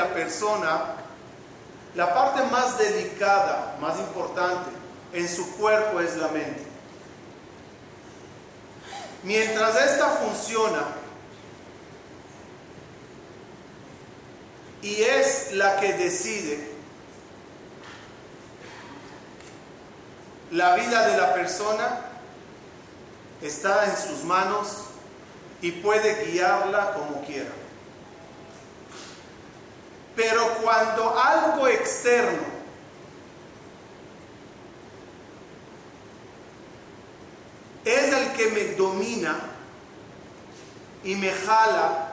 la persona, la parte más delicada, más importante en su cuerpo es la mente. Mientras esta funciona y es la que decide la vida de la persona, está en sus manos y puede guiarla como quiera. Pero cuando algo externo es el que me domina y me jala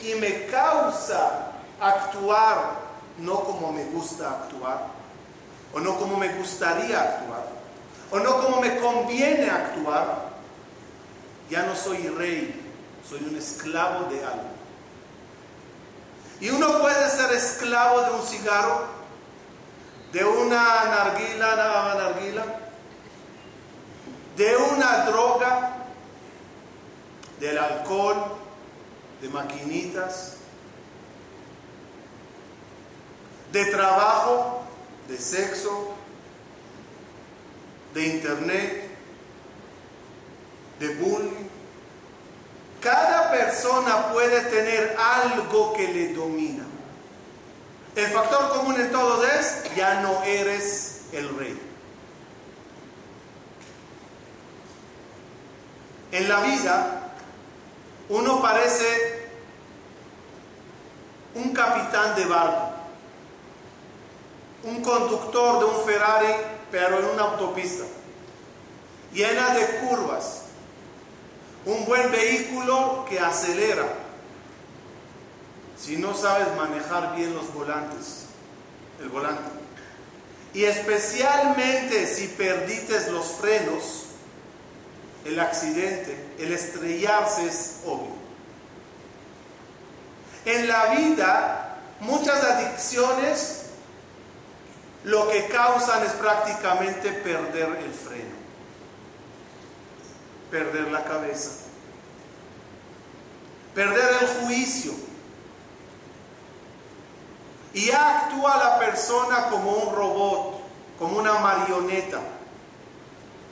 y me causa actuar no como me gusta actuar, o no como me gustaría actuar, o no como me conviene actuar, ya no soy rey, soy un esclavo de algo. Y uno puede ser esclavo de un cigarro, de una narguila, narguila, de una droga, del alcohol, de maquinitas, de trabajo, de sexo, de internet, de bullying. Cada persona puede tener algo que le domina. El factor común en todos es, ya no eres el rey. En la vida, uno parece un capitán de barco un conductor de un Ferrari, pero en una autopista, llena de curvas, un buen vehículo que acelera, si no sabes manejar bien los volantes, el volante. Y especialmente si perdites los frenos, el accidente, el estrellarse es obvio. En la vida, muchas adicciones lo que causan es prácticamente perder el freno, perder la cabeza, perder el juicio. Y actúa la persona como un robot, como una marioneta,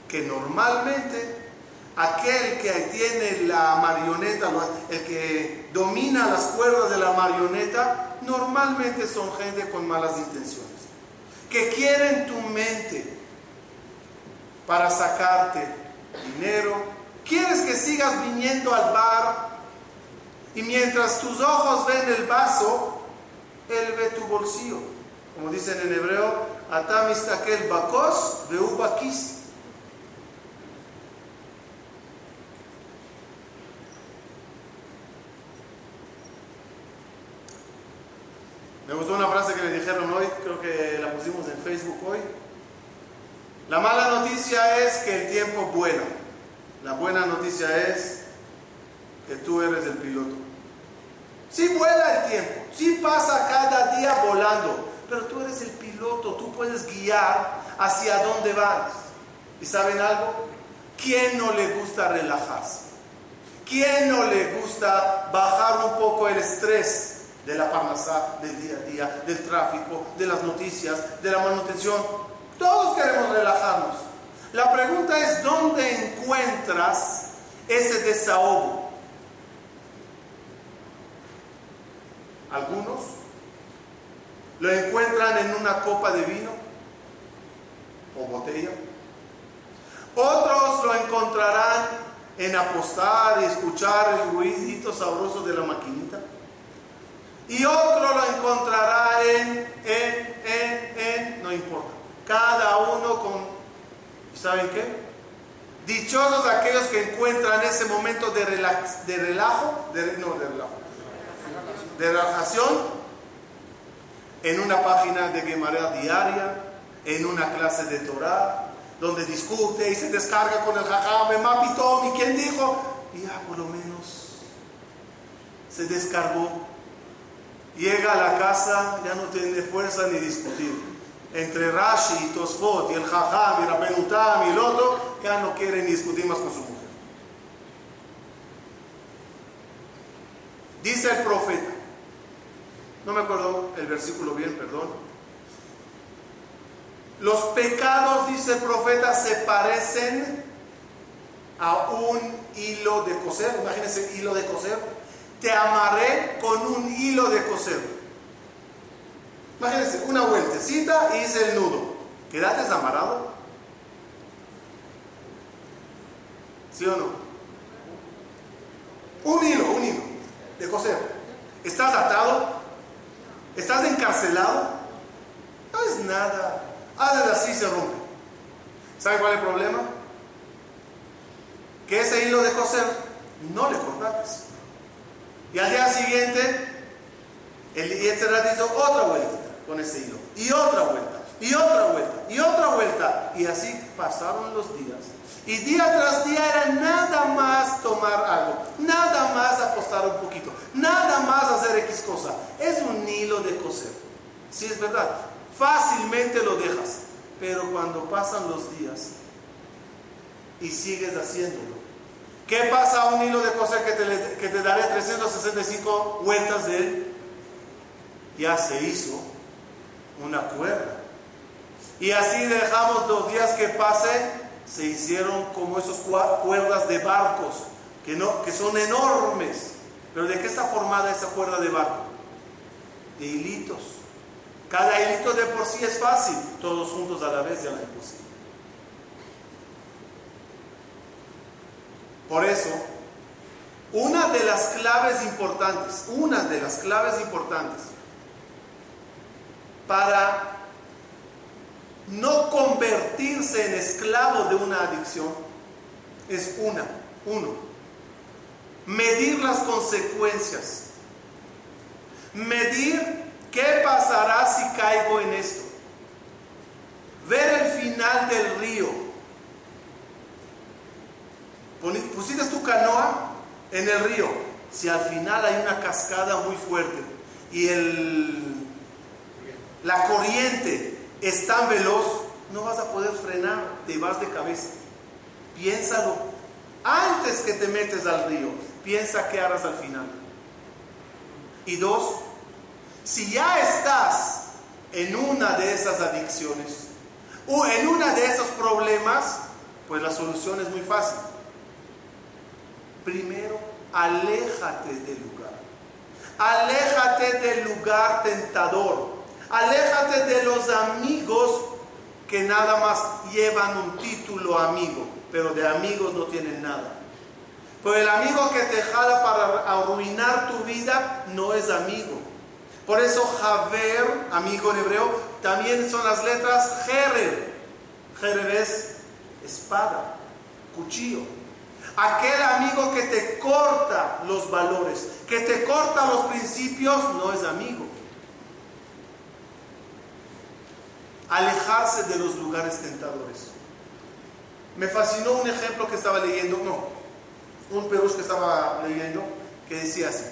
que normalmente aquel que tiene la marioneta, el que domina las cuerdas de la marioneta, normalmente son gente con malas intenciones que quieren tu mente para sacarte dinero. Quieres que sigas viniendo al bar y mientras tus ojos ven el vaso, él ve tu bolsillo. Como dicen en hebreo, atamistakel bakos de ubakis. Me gustó una frase que me dijeron hoy, creo que la pusimos en Facebook hoy. La mala noticia es que el tiempo vuela. La buena noticia es que tú eres el piloto. Sí vuela el tiempo, sí pasa cada día volando, pero tú eres el piloto, tú puedes guiar hacia dónde vas. ¿Y saben algo? ¿Quién no le gusta relajarse? ¿Quién no le gusta bajar un poco el estrés? de la parnasá, del día a día, del tráfico, de las noticias, de la manutención. Todos queremos relajarnos. La pregunta es, ¿dónde encuentras ese desahogo? Algunos lo encuentran en una copa de vino o botella. Otros lo encontrarán en apostar y escuchar el ruidito sabroso de la maquinita. Y otro lo encontrará en, en, en, en, no importa. Cada uno con, ¿saben qué? Dichosos aquellos que encuentran ese momento de, relax, de relajo, de, no de relajo, de relajación en una página de Gemara diaria, en una clase de Torah, donde discute y se descarga con el jajam, mapito, ¿y quién dijo? Y ya por lo menos se descargó. Llega a la casa, ya no tiene fuerza ni discutir. Entre Rashi y Tosfot y el jajam y Rabbenutam y el otro, ya no quiere ni discutir más con su mujer. Dice el profeta, no me acuerdo el versículo bien, perdón. Los pecados, dice el profeta, se parecen a un hilo de coser. Imagínense, hilo de coser. Te amarré con un hilo de coser. Imagínense, una vueltecita y hice el nudo. ¿Quedaste amarrado? ¿Sí o no? Un hilo, un hilo de coser. ¿Estás atado? ¿Estás encarcelado? No es nada. Hazle así se rompe. ¿Sabe cuál es el problema? Que ese hilo de coser no le cortaste. Y al día siguiente, el Yetzirah hizo otra vuelta con ese hilo. Y otra vuelta. Y otra vuelta. Y otra vuelta. Y así pasaron los días. Y día tras día era nada más tomar algo, nada más apostar un poquito, nada más hacer X cosa. Es un hilo de coser. Sí, es verdad. Fácilmente lo dejas. Pero cuando pasan los días y sigues haciéndolo, ¿qué pasa a un hilo de coser que te, que te daré 365 vueltas de él? Ya se hizo una cuerda. Y así dejamos los días que pasen se hicieron como esos cuerdas de barcos, que, no, que son enormes. Pero ¿de qué está formada esa cuerda de barco? De hilitos. Cada hilito de por sí es fácil, todos juntos a la vez ya no es posible. Por eso, una de las claves importantes, una de las claves importantes para no convertirse en esclavo de una adicción. Es una, uno, medir las consecuencias, medir qué pasará si caigo en esto, ver el final del río. Pusiste tu canoa en el río, si al final hay una cascada muy fuerte y el, la corriente es tan veloz, no vas a poder frenar, te vas de cabeza. Piénsalo. Antes que te metes al río, piensa qué harás al final. Y dos, si ya estás en una de esas adicciones o en una de esos problemas, pues la solución es muy fácil. Primero, aléjate del lugar. Aléjate del lugar tentador. Aléjate de los amigos que nada más llevan un título amigo, pero de amigos no tienen nada. Pues el amigo que te jala para arruinar tu vida no es amigo. Por eso Javer, amigo en hebreo, también son las letras Jereb. Jereb es espada, cuchillo. Aquel amigo que te corta los valores, que te corta los principios, no es amigo. Alejarse de los lugares tentadores. Me fascinó un ejemplo que estaba leyendo, no, un perush que estaba leyendo, que decía así.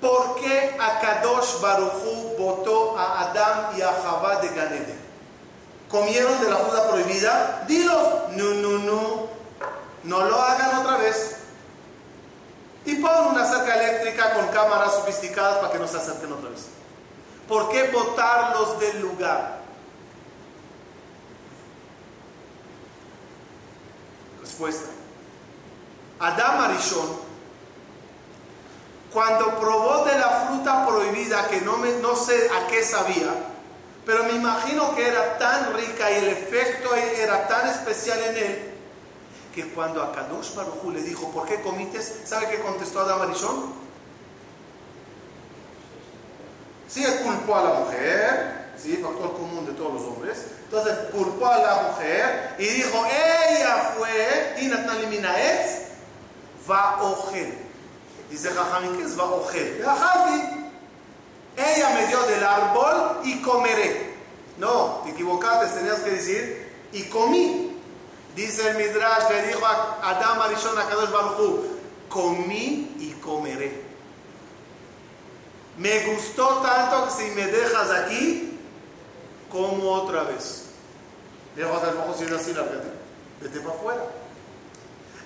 ¿Por qué Akadosh Baruchu votó a Adán y a Javá de Ganede? ¿Comieron de la fruta prohibida? Dilo, no, no, no, no lo hagan otra vez. Y pon una cerca eléctrica con cámaras sofisticadas para que no se acerquen otra vez. ¿Por qué botarlos del lugar? Respuesta. Adán Arishon, cuando probó de la fruta prohibida, que no, me, no sé a qué sabía, pero me imagino que era tan rica y el efecto era tan especial en él, que cuando a Kadosh Baruj le dijo, ¿por qué comites? ¿Sabe qué contestó Adán Arishon? Si culpó a la mujer, ¿sí? factor común de todos los hombres. Entonces culpó a la mujer y dijo, ella fue, y es, va ojel. Dice Jajamín, ¿qué es va ojel? Ella me dio del árbol y comeré. No, te equivocaste, tenías que decir, y comí. Dice el Midrash, le dijo a Adam Arishon a Kadosh Baruch comí y comeré. Me gustó tanto que si me dejas aquí, como otra vez. Dejo a ojos y así la vete para afuera.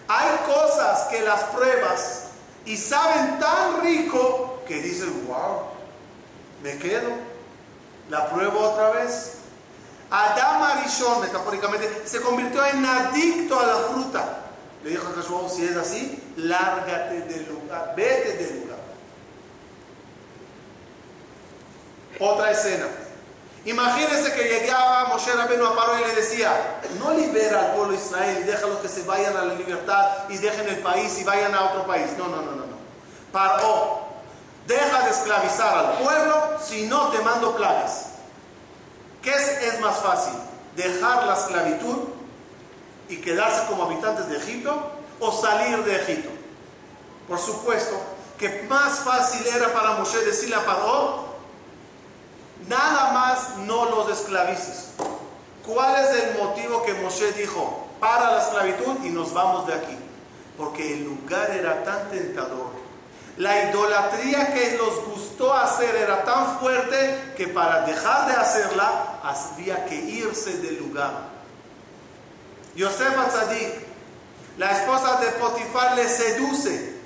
Hay cosas que las pruebas y saben tan rico que dicen, wow, me quedo, la pruebo otra vez. Adam Arishon, metafóricamente, se convirtió en adicto a la fruta. Le dijo a Jesús, si es así, lárgate del lugar, vete del lugar. Otra escena. Imagínense que llegaba Moshe Rabbeinu a Paro y le decía, no libera al pueblo de Israel y déjalos que se vayan a la libertad y dejen el país y vayan a otro país. No, no, no, no. no. Paro, deja de esclavizar al pueblo si no te mando plagas. ¿Qué es, es más fácil? ¿Dejar la esclavitud y quedarse como habitantes de Egipto o salir de Egipto? Por supuesto que más fácil era para Moshe decirle a Paro, Nada más no los esclavices. ¿Cuál es el motivo que Moshe dijo? Para la esclavitud y nos vamos de aquí. Porque el lugar era tan tentador. La idolatría que los gustó hacer era tan fuerte que para dejar de hacerla había que irse del lugar. Yosef Atzadik, la esposa de Potifar, le seduce,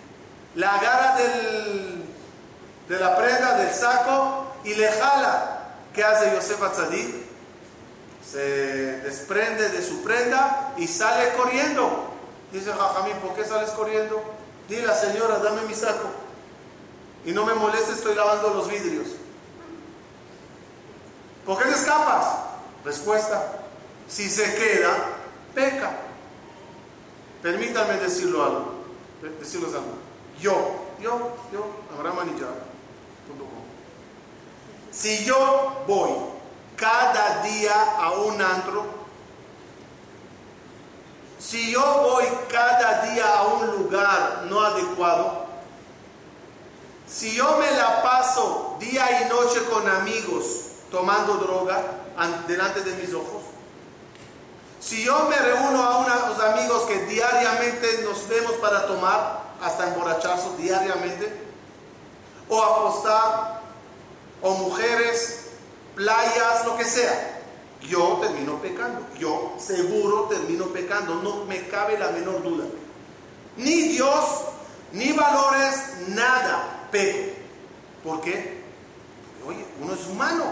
la agarra de la prenda del saco y le jala. ¿Qué hace Yosef? Se desprende de su prenda y sale corriendo. Dice Jajamín, ¿por qué sales corriendo? Dile señora, dame mi saco. Y no me moleste, estoy lavando los vidrios. ¿Por qué te escapas? Respuesta, si se queda, peca. Permítanme decirlo algo. Decirles algo. Yo, yo, yo, Abraham si yo voy cada día a un antro, si yo voy cada día a un lugar no adecuado, si yo me la paso día y noche con amigos tomando droga delante de mis ojos, si yo me reúno a unos amigos que diariamente nos vemos para tomar, hasta emborracharse diariamente, o apostar, o mujeres, playas, lo que sea, yo termino pecando. Yo seguro termino pecando, no me cabe la menor duda. Ni Dios, ni valores, nada peco. ¿Por qué? Porque, oye, uno es humano.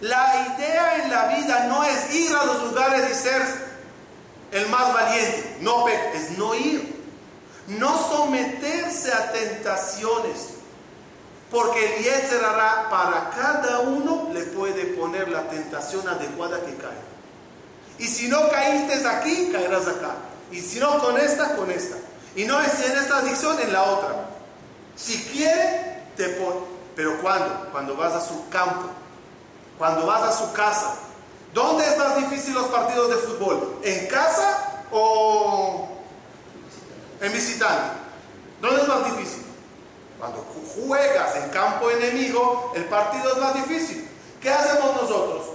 La idea en la vida no es ir a los lugares y ser el más valiente. No peco, es no ir. No someterse a tentaciones porque el Yetzer para cada uno le puede poner la tentación adecuada que cae. Y si no caíste aquí, caerás acá. Y si no con esta, con esta. Y no es en esta adicción, en la otra. Si quiere, te pone. Pero ¿cuándo? Cuando vas a su campo. Cuando vas a su casa. ¿Dónde es más difícil los partidos de fútbol? ¿En casa o en visitante? ¿Dónde es más difícil? Cuando juegas en campo enemigo, el partido es más difícil. ¿Qué hacemos nosotros?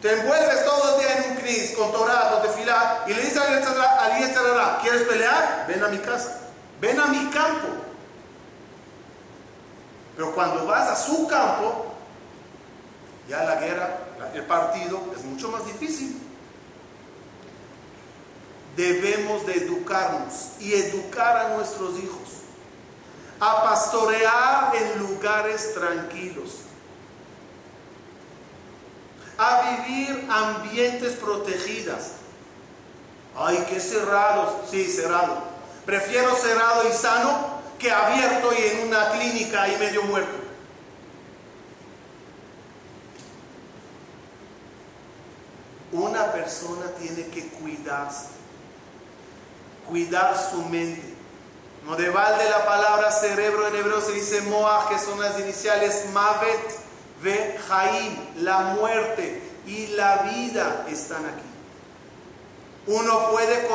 Te envuelves todo el día en un cris con Torah, con tefilá, y le dices al Yetzarara, ¿quieres pelear? Ven a mi casa, ven a mi campo. Pero cuando vas a su campo, ya la guerra, el partido es mucho más difícil. Debemos de educarnos y educar a nuestros hijos a pastorear en lugares tranquilos, a vivir ambientes protegidas. Ay, qué cerrados, sí, cerrado. Prefiero cerrado y sano que abierto y en una clínica y medio muerto. Una persona tiene que cuidarse, cuidar su mente no de la palabra cerebro en hebreo se dice Moach, que son las iniciales Mavet, Ve Jaim, la muerte y la vida están aquí. Uno puede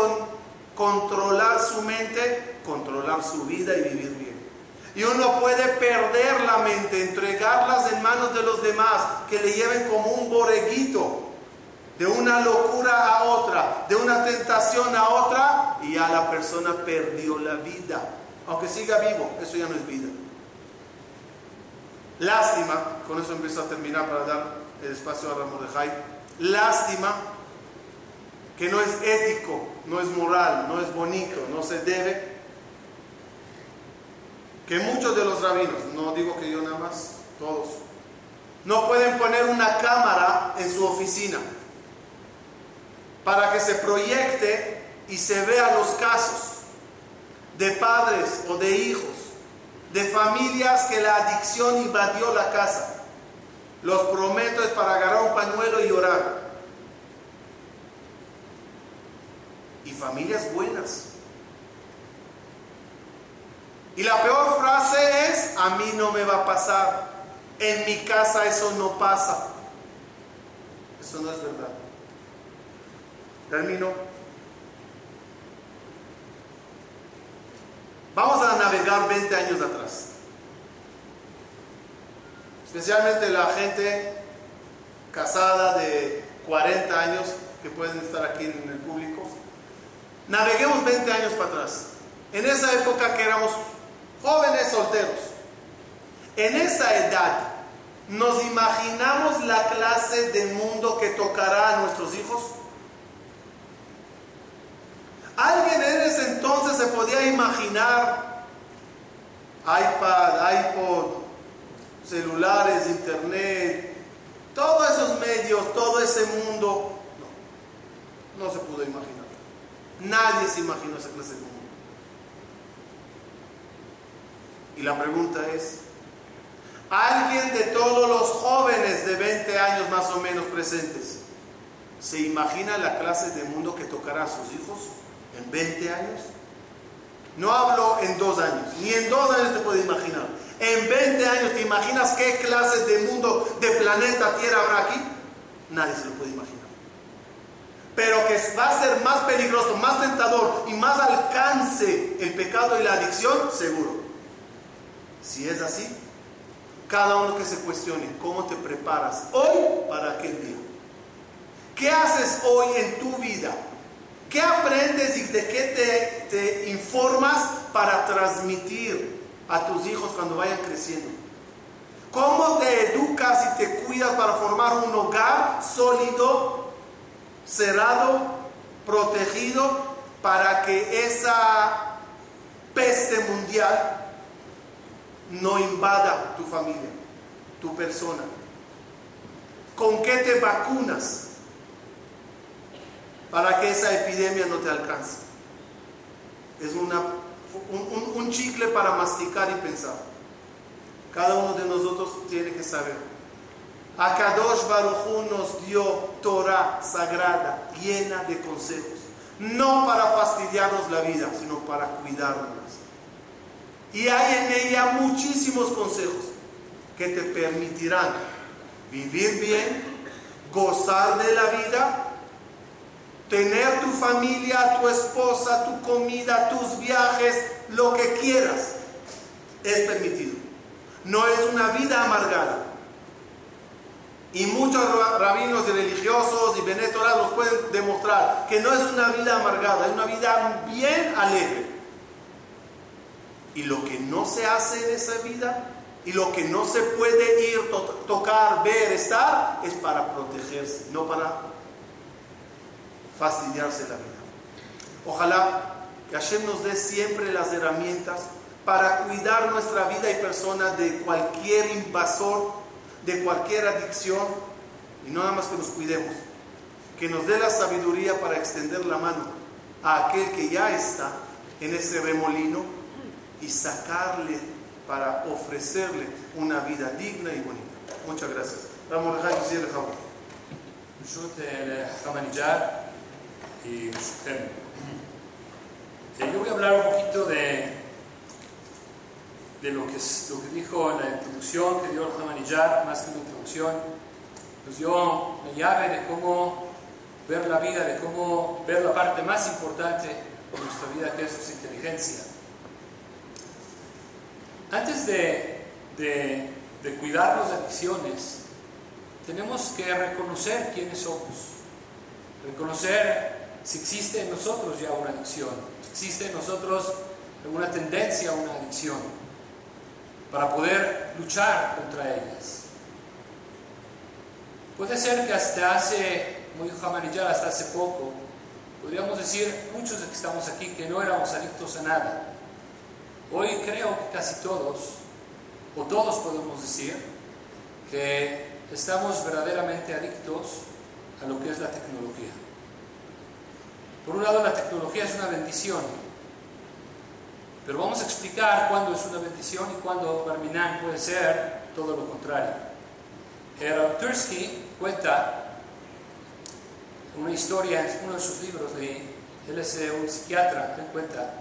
controlar su mente, controlar su vida y vivir bien. Y uno puede perder la mente, entregarlas en manos de los demás, que le lleven como un boreguito, de una locura a otra, de una tentación a otra, y ya la persona perdió la vida. Aunque siga vivo, eso ya no es vida. Lástima, con eso empiezo a terminar para dar el espacio a Ramón de Jai. Lástima que no es ético, no es moral, no es bonito, no se debe. Que muchos de los rabinos, no digo que yo nada más, todos, no pueden poner una cámara en su oficina para que se proyecte y se vea los casos de padres o de hijos, de familias que la adicción invadió la casa. Los prometo es para agarrar un pañuelo y llorar. Y familias buenas. Y la peor frase es, a mí no me va a pasar. En mi casa eso no pasa. Eso no es verdad. Termino. Vamos a navegar 20 años atrás. Especialmente la gente casada de 40 años que pueden estar aquí en el público. Naveguemos 20 años para atrás. En esa época que éramos jóvenes solteros. En esa edad, ¿nos imaginamos la clase de mundo que tocará a nuestros hijos? ¿Alguien en ese entonces se podía imaginar iPad, iPod, celulares, internet, todos esos medios, todo ese mundo? No, no se pudo imaginar. Nadie se imaginó esa clase de mundo. Y la pregunta es, ¿alguien de todos los jóvenes de 20 años más o menos presentes se imagina la clase de mundo que tocará a sus hijos? En 20 años. No hablo en dos años, ni en dos años te puedes imaginar. En 20 años, ¿te imaginas qué clases de mundo, de planeta Tierra habrá aquí? Nadie se lo puede imaginar. Pero que va a ser más peligroso, más tentador y más alcance el pecado y la adicción, seguro. Si es así, cada uno que se cuestione cómo te preparas hoy para aquel día. ¿Qué haces hoy en tu vida ¿Qué aprendes y de qué te, informas para transmitir a tus hijos cuando vayan creciendo? ¿Cómo te educas y te cuidas para formar un hogar sólido, cerrado, protegido, para que esa peste mundial no invada tu familia, tu persona? ¿Con qué te vacunas? Para que esa epidemia no te alcance. Es una, un, chicle para masticar y pensar. Cada uno de nosotros tiene que saber. Akadosh Baruj nos dio Torah sagrada, llena de consejos. No para fastidiarnos la vida, sino para cuidarnos. Y hay en ella muchísimos consejos que te permitirán vivir bien, gozar de la vida tener tu familia, tu esposa, tu comida, tus viajes, lo que quieras, es permitido. No es una vida amargada. Y muchos rabinos y religiosos y benetorados pueden demostrar que no es una vida amargada, es una vida bien alegre. Y lo que no se hace en esa vida y lo que no se puede ir, tocar, ver, estar, es para protegerse, no para fastidiarse la vida. Ojalá que Hashem nos dé siempre las herramientas para cuidar nuestra vida y persona de cualquier invasor, de cualquier adicción, y nada más que nos cuidemos, que nos dé la sabiduría para extender la mano a aquel que ya está en ese remolino y sacarle para ofrecerle una vida digna y bonita. Muchas gracias. Vamos a dejar y usted. Yo voy a hablar un poquito de de lo que, lo que dijo en la introducción que dio el más que una introducción, nos dio la llave de cómo ver la vida, de cómo ver la parte más importante de nuestra vida, que es su inteligencia. Antes de, de, de cuidarnos de adicciones, tenemos que reconocer quiénes somos, reconocer si existe en nosotros ya una adicción, si existe en nosotros alguna tendencia a una adicción, para poder luchar contra ellas. Puede ser que hasta hace, como dijo hasta hace poco, podríamos decir, muchos de que estamos aquí, que no éramos adictos a nada. Hoy creo que casi todos, o todos podemos decir, que estamos verdaderamente adictos a lo que es la tecnología. Por un lado, la tecnología es una bendición, pero vamos a explicar cuándo es una bendición y cuándo Barminan puede ser todo lo contrario. Tursky cuenta una historia en uno de sus libros, de, él es eh, un psiquiatra, él cuenta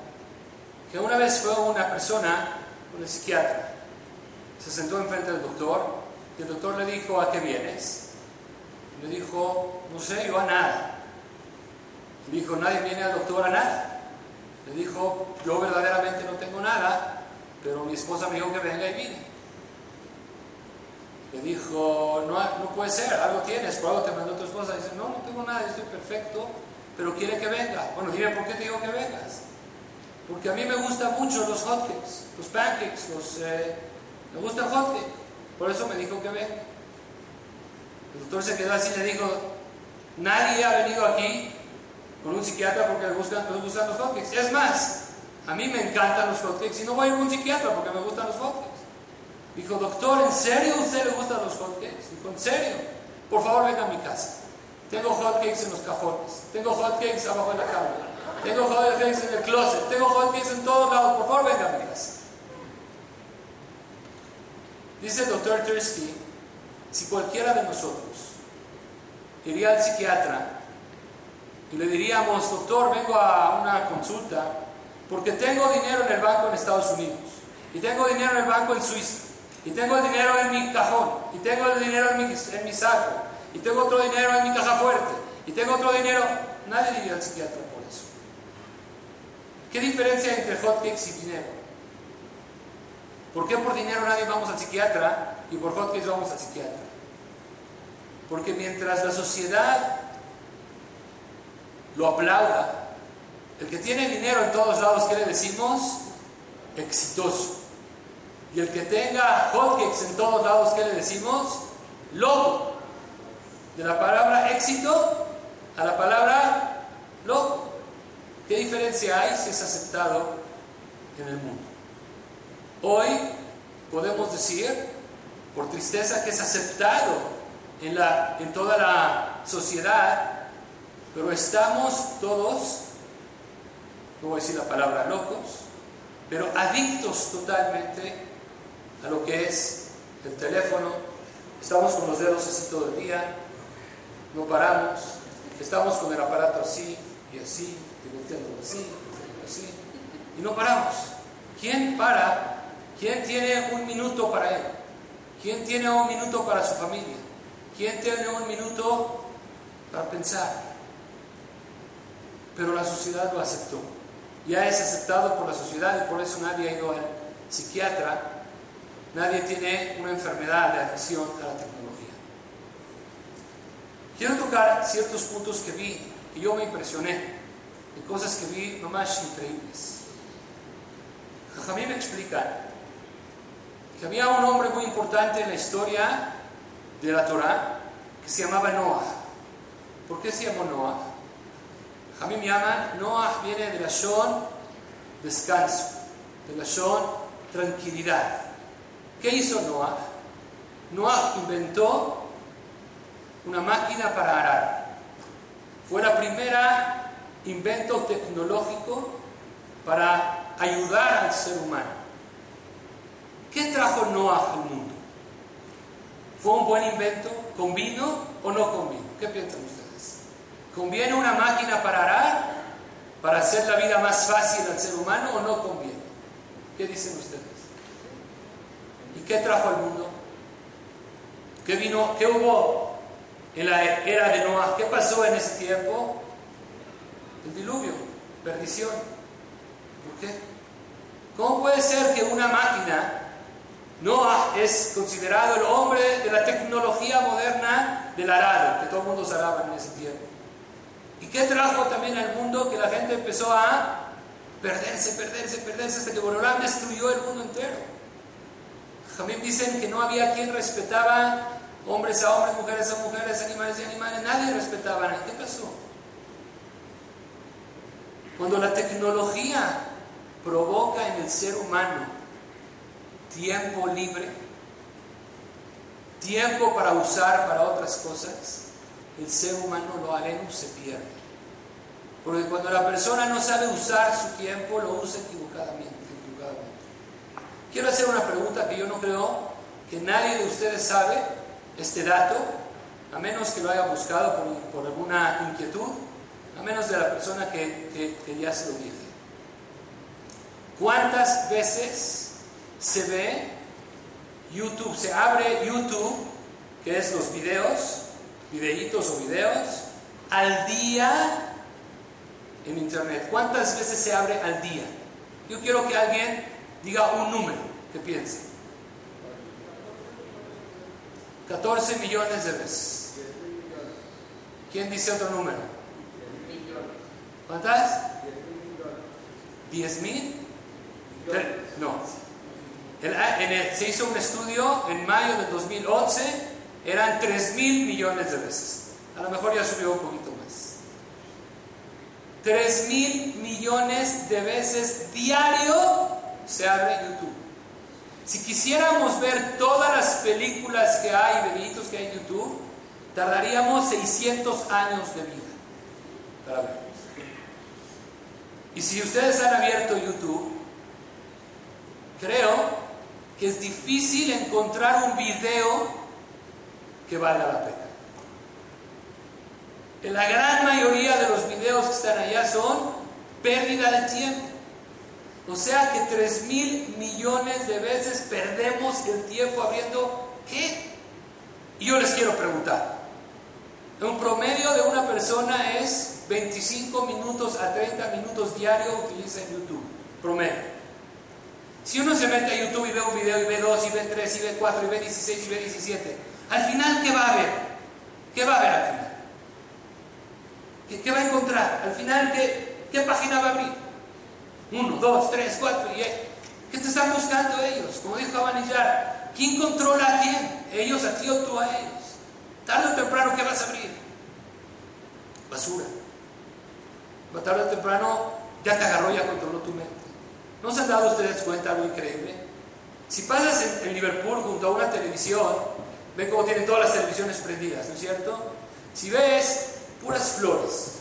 que una vez fue una persona, un psiquiatra, se sentó enfrente del doctor y el doctor le dijo, ¿a qué vienes? Le dijo, no sé, yo a nada. Dijo, nadie viene al doctor a nada. Le dijo, yo verdaderamente no tengo nada, pero mi esposa me dijo que venga y vine. Le dijo, no, no puede ser, algo tienes, por algo te mandó tu esposa. Dice, no, no tengo nada, estoy perfecto, pero quiere que venga. Bueno, dime por qué te digo que vengas. Porque a mí me gustan mucho los hotcakes, los pancakes, los, eh, me gusta el hotcake. Por eso me dijo que venga. El doctor se quedó así y le dijo, nadie ha venido aquí con un psiquiatra porque le gustan, los hotcakes. Es más, a mí me encantan los hotcakes y no voy a un psiquiatra porque me gustan los hotcakes. Dijo, doctor, ¿en serio a usted le gustan los hotcakes? Dijo, ¿en serio? Por favor, venga a mi casa. Tengo hotcakes en los cajones. Tengo hotcakes abajo de la cama. Tengo hotcakes en el closet. Tengo hotcakes en todos lados. Por favor, venga a mi casa. Dice el doctor Tursky, si cualquiera de nosotros iría al psiquiatra y le diríamos, doctor, vengo a una consulta porque tengo dinero en el banco en Estados Unidos y tengo dinero en el banco en Suiza y tengo el dinero en mi cajón y tengo el dinero en mi, en mi saco y tengo otro dinero en mi caja fuerte y tengo otro dinero, nadie iría al psiquiatra por eso. ¿Qué diferencia entre hotcakes y dinero? ¿Por qué por dinero nadie vamos al psiquiatra y por hotcakes vamos al psiquiatra? Porque mientras la sociedad lo aplauda, el que tiene dinero en todos lados, ¿qué le decimos? Exitoso. Y el que tenga hotcakes en todos lados, ¿qué le decimos? Loco. De la palabra éxito a la palabra loco. ¿Qué diferencia hay si es aceptado en el mundo? Hoy podemos decir, por tristeza, que es aceptado en, la, en toda la sociedad, pero estamos todos, no voy a decir la palabra locos, pero adictos totalmente a lo que es el teléfono. Estamos con los dedos así todo el día, no paramos, estamos con el aparato así y así, volteando así, así, y no paramos. ¿Quién para ¿Quién tiene un minuto para él? ¿Quién tiene un minuto para su familia? ¿Quién tiene un minuto para pensar? Pero la sociedad lo aceptó. Ya es aceptado por la sociedad y por eso nadie ha ido al psiquiatra. Nadie tiene una enfermedad de adicción a la tecnología. Quiero tocar ciertos puntos que vi, que yo me impresioné, de cosas que vi nomás increíbles. A mí me explican que había un hombre muy importante en la historia de la Torah que se llamaba Noah. ¿Por qué se llamó Noah? A mí me llaman, Noah viene de la Shon descanso, de la Shon tranquilidad. ¿Qué hizo Noah? Noah inventó una máquina para arar. Fue la primera invento tecnológico para ayudar al ser humano. ¿Qué trajo Noah al mundo? ¿Fue un buen invento? ¿Convino o no convino? ¿Qué piensan ustedes? ¿Conviene una máquina para arar? ¿Para hacer la vida más fácil al ser humano o no conviene? ¿Qué dicen ustedes? qué trajo al mundo? ¿Qué vino? ¿Qué hubo en la era de Noah? ¿Qué pasó en ese tiempo? El diluvio, perdición. ¿Por qué? ¿Cómo puede ser que una máquina, Noah es considerado el hombre de la tecnología moderna del arado, que todo el mundo se en ese tiempo? ¿Y qué trajo también al mundo que la gente empezó a perderse, perderse, perderse hasta que Borolán destruyó el mundo entero? También dicen que no había quien respetaba hombres a hombres, mujeres a mujeres, animales a animales, nadie respetaba ¿Qué pasó? Cuando la tecnología provoca en el ser humano tiempo libre, tiempo para usar para otras cosas, el ser humano lo haremos se pierde. Porque cuando la persona no sabe usar su tiempo, lo usa equivocadamente, Quiero hacer una pregunta que yo no creo que nadie de ustedes sabe este dato, a menos que lo haya buscado por, alguna inquietud, a menos de la persona que, que ya se lo dije. ¿Cuántas veces se ve YouTube? Se abre YouTube, que es los videos, videitos o videos, al día en Internet. ¿Cuántas veces se abre al día? Yo quiero que alguien diga un número que piense. 14 millones de veces. ¿Quién dice otro número? ¿Cuántas? 10 mil. No. se hizo un estudio en mayo del 2011, eran 3 mil millones de veces. A lo mejor ya subió un poquito más. 3 mil millones de veces diario se abre YouTube. Si quisiéramos ver todas las películas que hay, videitos que hay en YouTube, tardaríamos 600 años de vida para verlos. Y si ustedes han abierto YouTube, creo que es difícil encontrar un video que valga la pena. La gran mayoría de los videos que están allá son pérdida de tiempo. O sea que 3 mil millones de veces perdemos el tiempo abriendo ¿qué? Y yo les quiero preguntar. Un promedio de una persona es 25 minutos a 30 minutos diarios utiliza YouTube. Promedio. Si uno se mete a YouTube y ve un video y ve dos y ve tres y ve cuatro y ve 16 y ve 17, al final ¿qué va a ver? ¿Qué va a ver al final? ¿Qué, va a encontrar? Al final ¿qué, qué página va a abrir? Uno, dos, tres, cuatro y ¿qué te están buscando ellos? Como dijo Abanillar, ¿quién controla a quién? Ellos a ti o tú a ellos. Tarde o temprano ¿qué vas a abrir? Basura. Tarde o temprano ya te agarró, ya controló tu mente. ¿No se han dado ustedes cuenta algo increíble? Si pasas en, Liverpool junto a una televisión, ven cómo tienen todas las televisiones prendidas, ¿no es cierto? Si ves puras flores,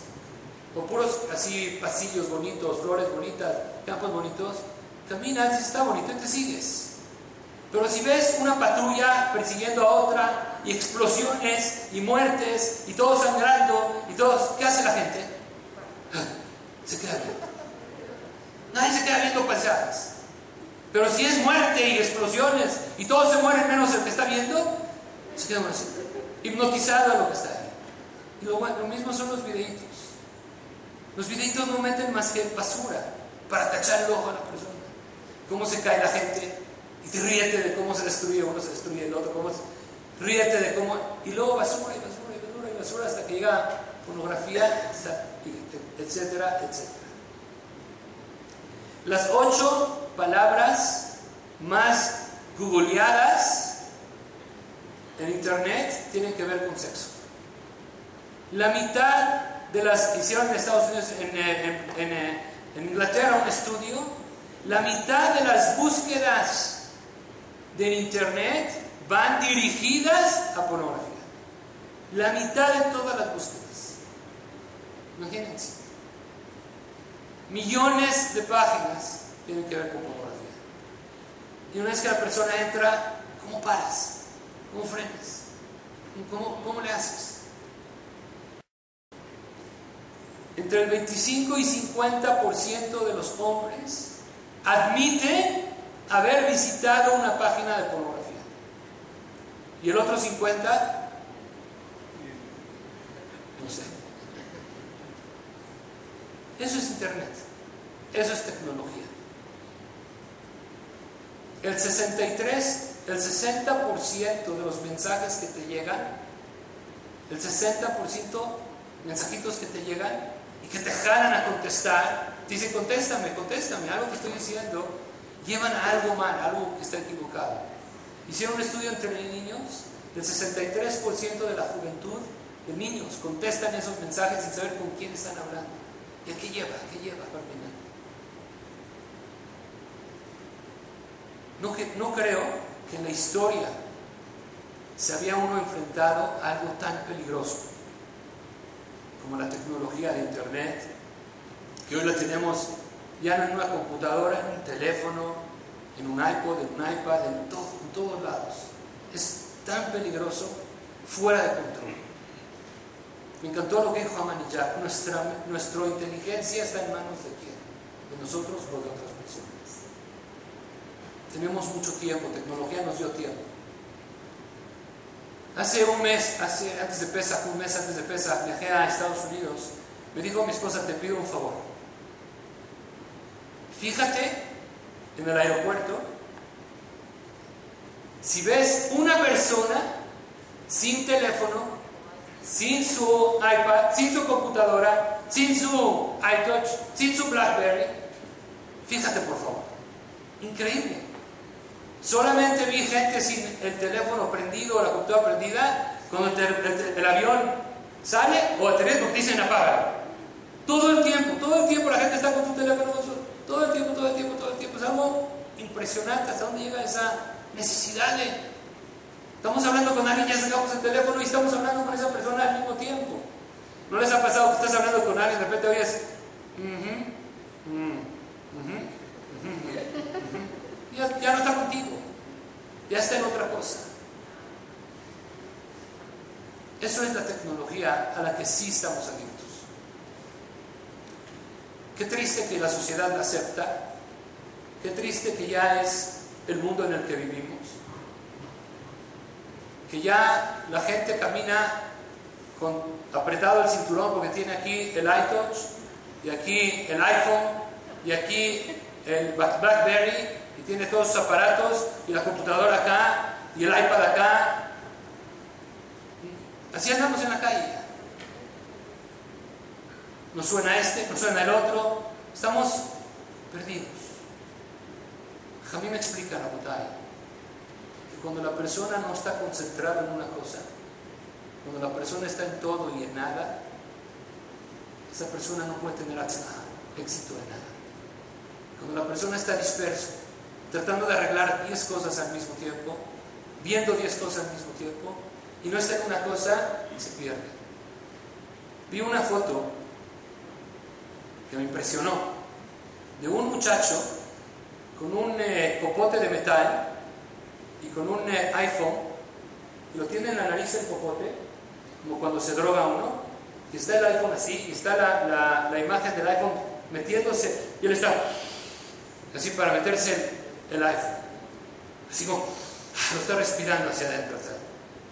o puros así pasillos bonitos, flores bonitas, campos bonitos, caminas y está bonito y te sigues. Pero si ves una patrulla persiguiendo a otra y explosiones y muertes y todo sangrando y todos, ¿qué hace la gente? Se queda viendo. Nadie se queda viendo paisajes. Pero si es muerte y explosiones y todos se mueren menos el que está viendo, se hipnotizado lo que está ahí. Y lo, lo mismo son los videitos. Los videitos no meten más que basura para cachar el ojo a la persona. Cómo se cae la gente y te ríete de cómo se destruye uno, se destruye el otro, cómo se... ríete de cómo... Y luego basura y basura y basura y basura hasta que llega pornografía, etcétera, etcétera. Las ocho palabras más googleadas en internet tienen que ver con sexo. La mitad de las que hicieron en Estados Unidos, en, eh, eh, Inglaterra, un estudio, la mitad de las búsquedas de internet van dirigidas a pornografía. La mitad de todas las búsquedas. Imagínense. Millones de páginas tienen que ver con pornografía. Y una vez que la persona entra, ¿cómo paras? ¿Cómo frenas? ¿Cómo, cómo le haces? Entre el 25 y 50% de los hombres admiten haber visitado una página de pornografía. ¿Y el otro 50? No sé. Eso es Internet. Eso es tecnología. El 63, el 60% de los mensajes que te llegan, el 60% mensajitos que te llegan y que te jalan a contestar, te dicen contéstame, contéstame, algo que estoy diciendo, llevan a algo mal, algo que está equivocado. Hicieron un estudio entre niños, el 63% de la juventud de niños contestan esos mensajes sin saber con quién están hablando. ¿Y a qué lleva? ¿A qué lleva, No, no creo que en la historia se había uno enfrentado a algo tan peligroso como la tecnología de Internet, que hoy la tenemos ya no en una computadora, en un teléfono, en un iPod, en un iPad, en, en todos lados. Es tan peligroso, fuera de control. Me encantó lo que dijo Amanillar, nuestra, nuestra inteligencia está en manos de quién, de nosotros o de otras personas. Tenemos mucho tiempo, tecnología nos dio tiempo. Hace un mes, hace, antes de Pesach, un mes antes de Pesach, viajé a Estados Unidos. Me dijo mi esposa, te pido un favor. Fíjate en el aeropuerto, si ves una persona sin teléfono, sin su iPad, sin su computadora, sin su iTouch, sin su BlackBerry, fíjate por favor. Increíble. Solamente vi gente sin el teléfono prendido o la computadora prendida cuando el, avión sale o el teléfono dicen apaga. Todo el tiempo, todo el tiempo la gente está con su teléfono, todo el tiempo, todo el tiempo, todo el tiempo. Es algo impresionante hasta dónde llega esa necesidad de... Estamos hablando con alguien, ya sacamos el teléfono y estamos hablando con esa persona al mismo tiempo. ¿No les ha pasado que estás hablando con alguien, de repente oyes... ya, no está contigo, ya está en otra cosa. Eso es la tecnología a la que sí estamos abiertos. Qué triste que la sociedad la acepta, qué triste que ya es el mundo en el que vivimos, que ya la gente camina con apretado el cinturón porque tiene aquí el iTouch y aquí el iPhone y aquí el BlackBerry y tiene todos sus aparatos y la computadora acá y el iPad acá. Así andamos en la calle. Nos suena este, nos suena el otro. Estamos perdidos. mí me explica la botella que cuando la persona no está concentrada en una cosa, cuando la persona está en todo y en nada, esa persona no puede tener éxito en nada. Cuando la persona está disperso, tratando de arreglar 10 cosas al mismo tiempo, viendo 10 cosas al mismo tiempo, y no está en una cosa y se pierde. Vi una foto que me impresionó de un muchacho con un eh, popote de metal y con un eh, iPhone, y lo tiene en la nariz el popote, como cuando se droga uno, y está el iPhone así, y está la, la imagen del iPhone metiéndose, y él está así para meterse el iPhone. Así como ah, lo está respirando hacia adentro.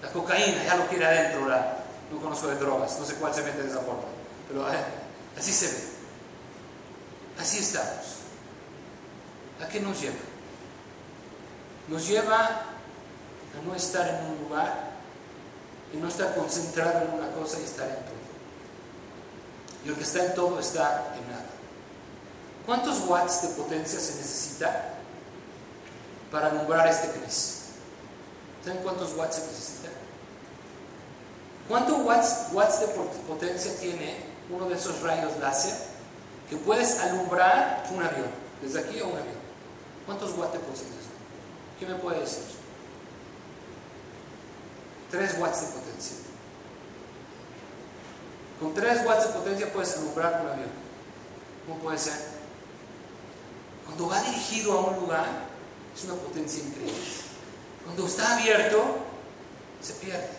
La cocaína ya lo quiere adentro. no conozco de drogas, no sé cuál se mete de esa forma. Pero eh, así se ve. Así estamos. ¿A qué nos lleva? Nos lleva a no estar en un lugar y no estar concentrado en una cosa y estar en todo. Y el que está en todo está en nada. ¿Cuántos watts de potencia se necesita para alumbrar este Cris. ¿Saben cuántos watts se necesita? ¿Cuántos watts, watts de potencia tiene uno de esos rayos láser que puedes alumbrar un avión? Desde aquí a un avión. ¿Cuántos watts de potencia? ¿Qué me puede decir? 3 watts de potencia. Con 3 watts de potencia puedes alumbrar un avión. ¿Cómo puede ser? Cuando va dirigido a un lugar, es una potencia increíble. Cuando está abierto, se pierde.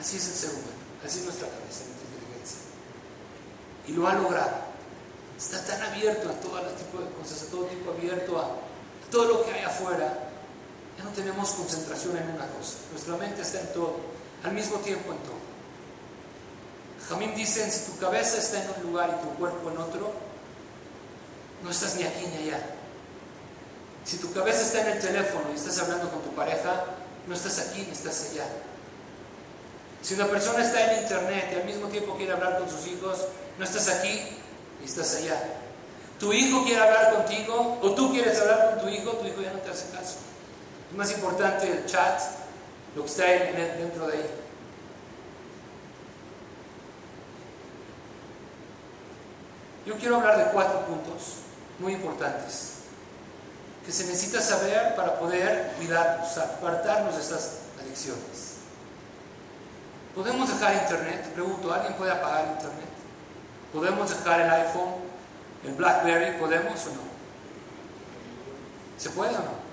Así es el ser humano, así es nuestra cabeza, nuestra inteligencia. Y lo ha logrado. Está tan abierto a todo tipo de cosas, a todo tipo abierto a, todo lo que hay afuera, Ya no tenemos concentración en una cosa. Nuestra mente está en todo, al mismo tiempo en todo. Jamín dicen, si tu cabeza está en un lugar y tu cuerpo en otro, no estás ni aquí ni allá. Si tu cabeza está en el teléfono y estás hablando con tu pareja, no estás aquí ni estás allá. Si una persona está en internet y al mismo tiempo quiere hablar con sus hijos, no estás aquí ni estás allá. Tu hijo quiere hablar contigo o tú quieres hablar con tu hijo, tu hijo ya no te hace caso. Es más importante el chat, lo que está dentro de ahí. Yo quiero hablar de cuatro puntos muy importantes que se necesita saber para poder cuidarnos, apartarnos de estas adicciones. ¿Podemos dejar internet? Pregunto, ¿alguien puede apagar internet? ¿Podemos dejar el iPhone, el BlackBerry? ¿Podemos o no? ¿Se puede o no?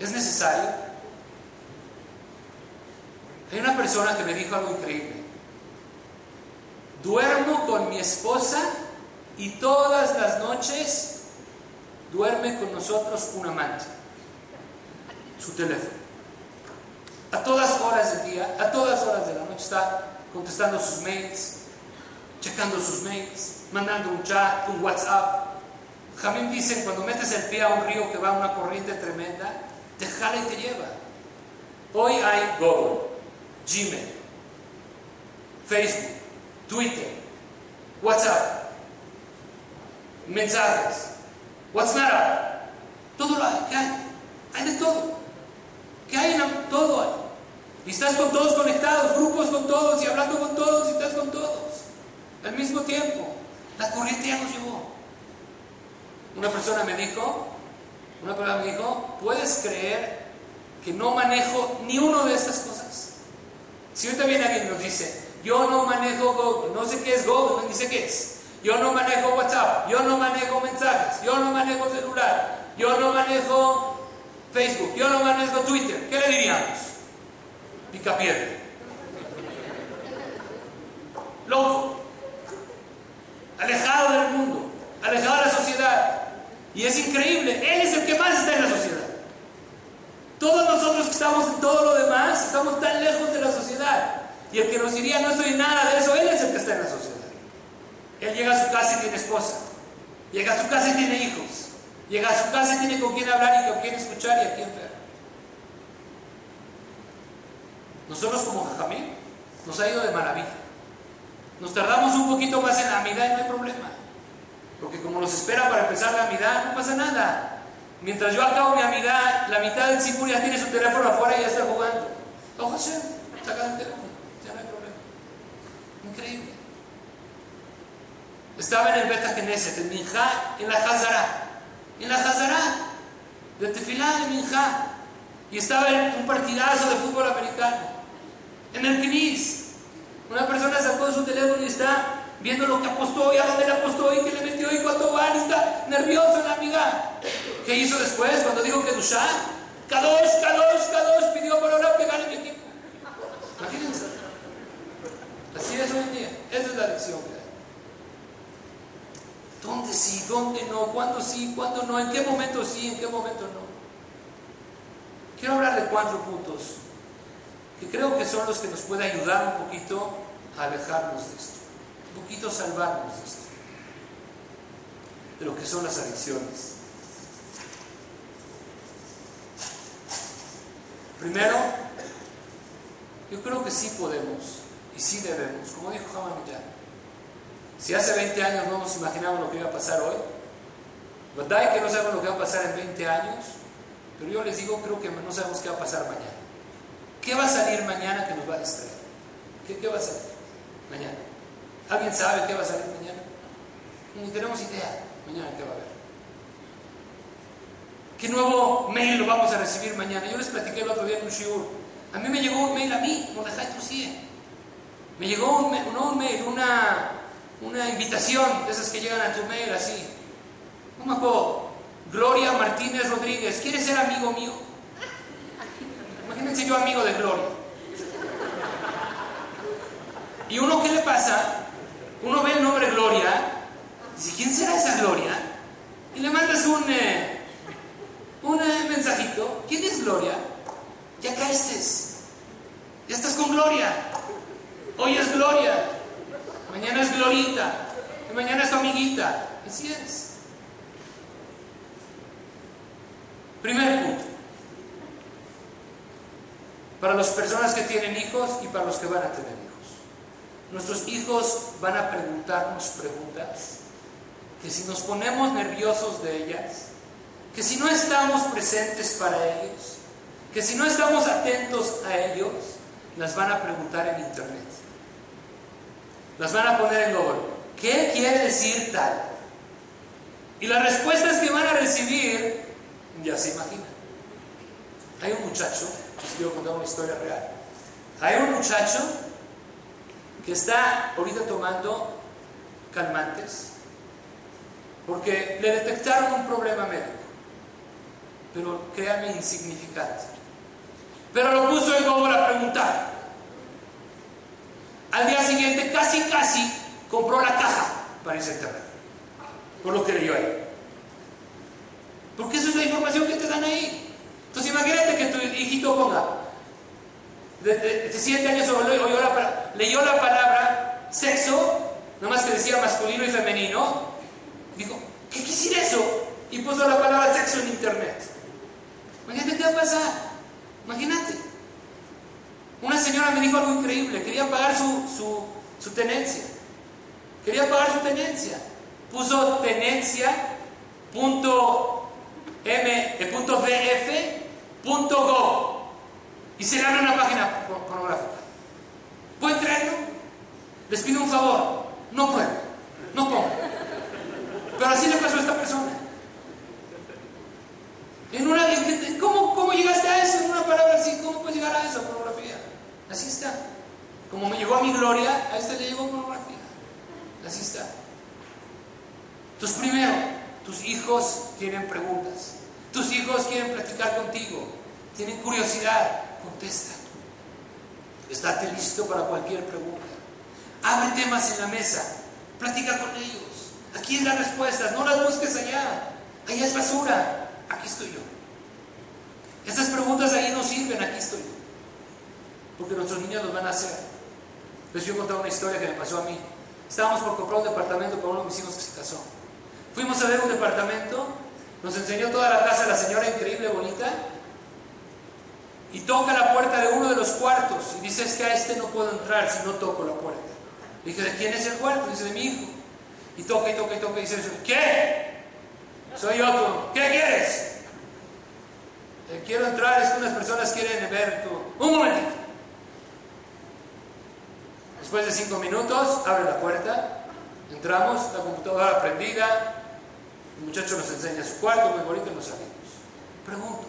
¿Es necesario? Hay una persona que me dijo algo increíble. Duermo con mi esposa y todas las noches duerme con nosotros un amante, su teléfono. A todas horas del día, a todas horas de la noche está contestando sus mails, checando sus mails, mandando un chat, un WhatsApp. Jamín dice, cuando metes el pie a un río que va a una corriente tremenda, te jala y te lleva. Hoy hay Google, Gmail, Facebook, Twitter, WhatsApp, mensajes, WhatsApp, todo lo hay, ¿qué hay? Hay de todo. ¿Qué hay en todo? Y estás con todos conectados, grupos con todos y hablando con todos y estás con todos. Al mismo tiempo, la corriente ya nos llevó. Una persona me dijo, una persona me dijo, ¿puedes creer que no manejo ni uno de estas cosas? Si ahorita viene alguien y nos dice, yo no manejo Google, no sé qué es Google, no sé qué es. Yo no manejo WhatsApp, yo no manejo mensajes, yo no manejo celular, yo no manejo Facebook, yo no manejo Twitter. ¿Qué le diríamos? Picapiedra. Loco. Alejado del mundo, alejado de la sociedad. Y es increíble, Él es el que más está en la sociedad. Todos nosotros que estamos en todo lo demás, estamos tan lejos de la sociedad. Y el que nos diría no estoy nada de eso, Él es el que está en la sociedad. Él llega a su casa y tiene esposa. Llega a su casa y tiene hijos. Llega a su casa y tiene con quién hablar y con quién escuchar y a quién ver. Nosotros como Jajamín nos ha ido de maravilla. Nos tardamos un poquito más en la amidad y no hay problema. Porque como nos espera para empezar la amidad, no pasa nada. Mientras yo acabo mi amidad, la mitad del Sipur ya tiene su teléfono afuera y ya está jugando. Oh Hashem, saca el teléfono, ya no hay problema. Increíble. Estaba en el Beta Knesset, en Minja, en la Hazara. En la Hazara, de Tefilá de Minja. Y estaba en un partidazo de fútbol americano. En el Knis. Una persona sacó su teléfono y está viendo lo que apostó y a dónde le apostó y qué le metió y cuánto va y está nervioso la amiga. ¿Qué hizo después cuando dijo que Dushá? Kadosh, Kadosh, Kadosh, pidió por ahora pegar en mi equipo. Imagínense. Así es hoy en día. Esa es la lección que ¿Dónde sí? ¿Dónde no? ¿Cuándo sí? ¿Cuándo no? ¿En qué momento sí? ¿En qué momento no? Quiero hablar de cuatro puntos que creo que son los que nos pueden ayudar un poquito a alejarnos de esto, un poquito salvarnos de esto, de lo que son las adicciones. Primero, yo creo que sí podemos y sí debemos, como dijo Jamal si hace 20 años no nos imaginamos lo que iba a pasar hoy, ¿verdad que no sabemos lo que va a pasar en 20 años? Pero yo les digo, creo que no sabemos qué va a pasar mañana. ¿Qué va a salir mañana que nos va a distraer? ¿Qué, va a salir mañana? ¿Alguien sabe qué va a salir mañana? Ni tenemos idea mañana qué va a haber. ¿Qué nuevo mail lo vamos a recibir mañana? Yo les platiqué el otro día en un shiur. A mí me llegó un mail a mí, Mordejai Tusie. Me llegó un, un mail, una, una invitación de esas que llegan a tu mail así. No me acuerdo. Gloria Martínez Rodríguez, ¿quieres ser amigo mío? Imagínense yo amigo de Gloria. Y uno, ¿qué le pasa? Uno ve el nombre Gloria, dice, ¿quién será esa Gloria? Y le mandas un, eh, un eh, mensajito. ¿Quién es Gloria? Ya caíste. Ya estás con Gloria. Hoy es Gloria. Mañana es Glorita. Y mañana es amiguita. Así es. Primer punto. Para las personas que tienen hijos y para los que van a tener hijos. Nuestros hijos van a preguntarnos preguntas que si nos ponemos nerviosos de ellas, que si no estamos presentes para ellos, que si no estamos atentos a ellos, las van a preguntar en internet. Las van a poner en Google. ¿Qué quiere decir tal? Y las respuestas que van a recibir, ya se imaginan. Hay un muchacho, les quiero contar una historia real. Hay un muchacho que está ahorita tomando calmantes porque le detectaron un problema médico, pero créanme insignificante. Pero lo puso en Google a preguntar. Al día siguiente, casi, casi, compró la caja para irse a enterrar, por lo que leyó ahí. Porque esa es la información que te dan ahí. Entonces imagínate que tu hijito ponga, de, 7 años leyó la palabra sexo, nada más que decía masculino y femenino, Dijo, ¿qué quisiera eso? Y puso la palabra sexo en internet. Imagínate qué va a pasar. Imagínate. Una señora me dijo algo increíble. Quería pagar su, su, tenencia. Quería pagar su tenencia. Puso tenencia punto m, eh, punto y se le abre una página pornográfica. ¿Pueden traerlo? Les pido un favor. No puedo. No puedo. Pero así le pasó a esta persona. ¿cómo, ¿Cómo llegaste a eso? En una palabra así, ¿cómo puedes llegar a esa pornografía? Así está. Como me llegó a mi gloria, a este le llegó pornografía. Así está. Entonces, primero, tus hijos tienen preguntas. Tus hijos quieren platicar contigo. Tienen curiosidad. Contesta. Estate listo para cualquier pregunta. Abre temas en la mesa. Platica con ellos. Aquí es la respuesta, no las busques allá. Allá es basura. Aquí estoy yo. Estas preguntas ahí no sirven, aquí estoy yo. Porque nuestros niños los van a hacer. Les voy a contar una historia que me pasó a mí. Estábamos por comprar un departamento para uno de mis hijos que se casó. Fuimos a ver un departamento, nos enseñó toda la casa la señora increíble, bonita, y toca la puerta de uno de los cuartos y dice, es que a este no puedo entrar si no toco la puerta. dije, ¿de quién es el cuarto? Dice, de mi hijo. Y toca y toca y toca y dice, ¿qué? Soy yo, ¿qué quieres? Eh, quiero entrar, es que unas personas quieren ver tu... Un momentito. Después de cinco minutos, abre la puerta, entramos, la computadora prendida, el muchacho nos enseña su cuarto, muy bonito, nos salimos. Pregunto,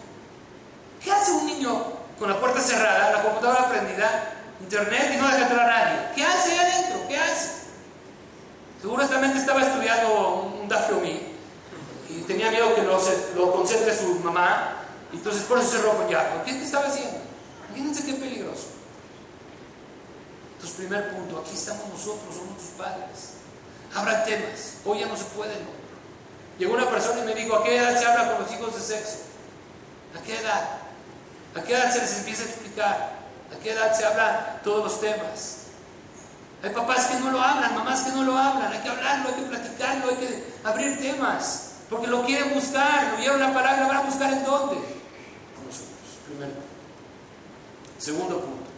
¿qué hace un niño con la puerta cerrada, la computadora prendida, internet y no deja entrar a nadie? ¿Qué hace ahí adentro? ¿Qué hace? Seguramente estaba estudiando un Dafyomi y tenía miedo que lo, lo concentre su mamá, entonces por eso cerró con ya. ¿Qué estaba haciendo? Imagínense qué peligroso. Entonces, primer punto, aquí estamos nosotros, somos tus padres. Habrá temas, hoy ya no se puede. Llegó una persona y me dijo, ¿a qué edad se habla con los hijos de sexo? ¿A qué edad? ¿A qué edad se les empieza a explicar? ¿A qué edad se hablan todos los temas? Hay papás que no lo hablan, mamás que no lo hablan. Hay que hablarlo, hay que platicarlo, hay que abrir temas. Porque lo quieren buscar, lo vieron la palabra, van a buscar en dónde. Con nosotros, primero. Segundo punto.